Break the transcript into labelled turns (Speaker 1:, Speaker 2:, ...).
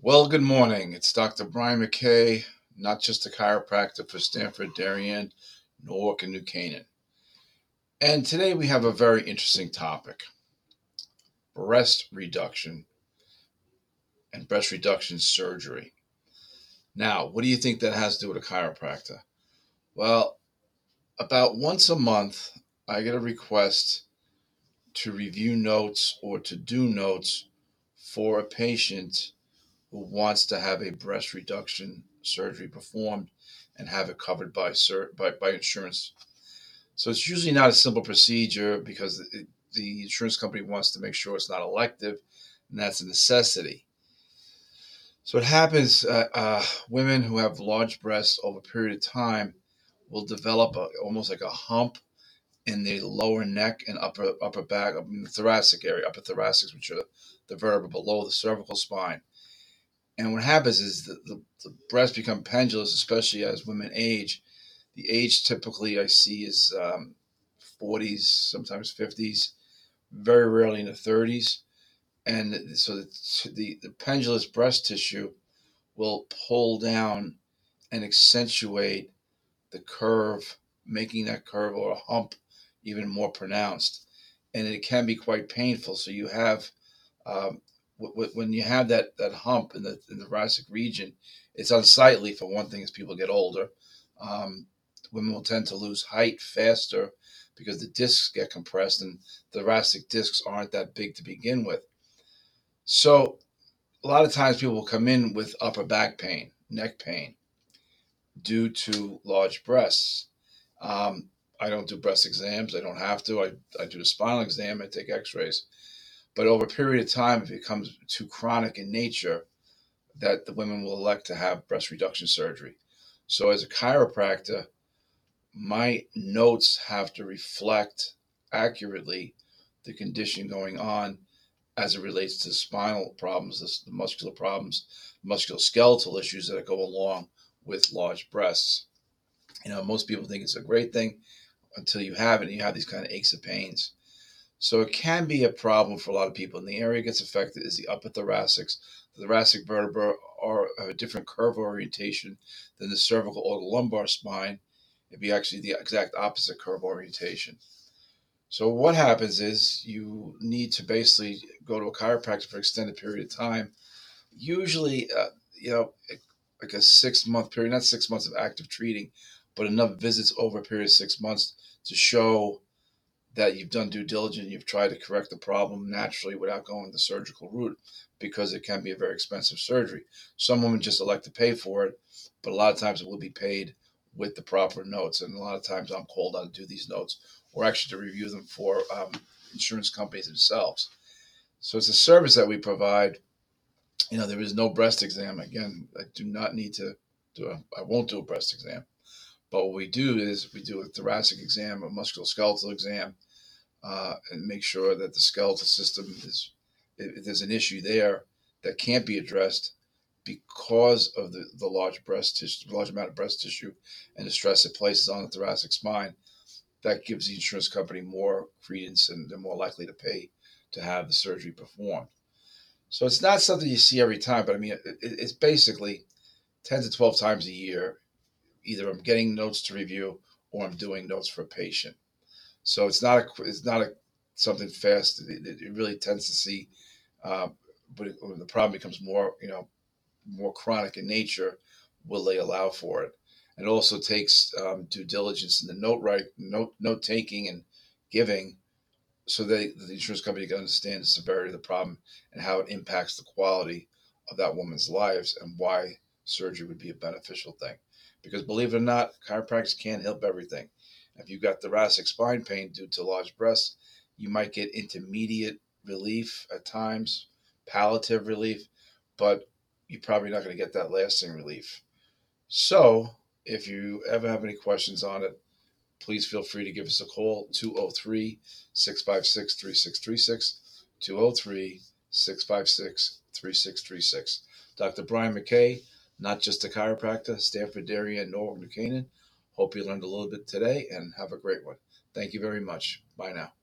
Speaker 1: Well, good morning. It's Dr. Brian McKay, not just a chiropractor for Stamford, Darien, Norwalk, and New Canaan. And today we have a very interesting topic breast reduction and breast reduction surgery. Now, what do you think that has to do with a chiropractor? Well, about once a month, I get a request to review notes or to do notes for a patient who wants to have a breast reduction surgery performed and have it covered by, by, by insurance. So it's usually not a simple procedure because it, the insurance company wants to make sure it's not elective, and that's a necessity. So it happens, uh, uh, women who have large breasts over a period of time will develop a, almost like a hump in the lower neck and upper upper back, in the thoracic area, upper thoracics, which are the vertebra below the cervical spine. And what happens is the, the, the breasts become pendulous, especially as women age. The age typically I see is um, 40s, sometimes 50s, very rarely in the 30s. And so the, the, the pendulous breast tissue will pull down and accentuate the curve, making that curve or hump even more pronounced. And it can be quite painful. So you have um, when you have that that hump in the in the thoracic region, it's unsightly for one thing as people get older. Um, women will tend to lose height faster because the discs get compressed and the thoracic discs aren't that big to begin with. So a lot of times people will come in with upper back pain, neck pain due to large breasts. Um, I don't do breast exams. I don't have to. I, I do a spinal exam. I take x-rays. But over a period of time, if it becomes too chronic in nature, that the women will elect to have breast reduction surgery. So, as a chiropractor, my notes have to reflect accurately the condition going on as it relates to spinal problems, the muscular problems, musculoskeletal issues that go along with large breasts. You know, most people think it's a great thing until you have it and you have these kind of aches and pains. So it can be a problem for a lot of people. And the area gets affected is the upper thoracics. The thoracic vertebra are a different curve orientation than the cervical or the lumbar spine. It'd be actually the exact opposite curve orientation. So what happens is you need to basically go to a chiropractor for an extended period of time. Usually, uh, you know, like a six month period, not six months of active treating, but enough visits over a period of six months to show that you've done due diligence, you've tried to correct the problem naturally without going the surgical route because it can be a very expensive surgery. Some women just elect to pay for it, but a lot of times it will be paid with the proper notes. And a lot of times I'm called on to do these notes or actually to review them for um, insurance companies themselves. So it's a service that we provide. You know, there is no breast exam. Again, I do not need to do a, I won't do a breast exam. But what we do is we do a thoracic exam, a musculoskeletal exam, uh, and make sure that the skeletal system is, if there's an issue there that can't be addressed because of the, the large breast tissue, large amount of breast tissue and the stress it places on the thoracic spine, that gives the insurance company more credence and they're more likely to pay to have the surgery performed. So it's not something you see every time, but I mean, it, it's basically 10 to 12 times a year. Either I'm getting notes to review or I'm doing notes for a patient. So it's not a it's not a something fast. It, it really tends to see, uh, but it, when the problem becomes more you know more chronic in nature, will they allow for it? And it also takes um, due diligence in the note right note note taking and giving, so that the insurance company can understand the severity of the problem and how it impacts the quality of that woman's lives and why surgery would be a beneficial thing. Because believe it or not, chiropractors can't help everything. If you've got thoracic spine pain due to large breasts, you might get intermediate relief at times, palliative relief, but you're probably not going to get that lasting relief. So, if you ever have any questions on it, please feel free to give us a call 203 656 3636. 203 656 3636. Dr. Brian McKay, not just a chiropractor, Stamford Darien, Norwalk, New Canaan. Hope you learned a little bit today and have a great one. Thank you very much. Bye now.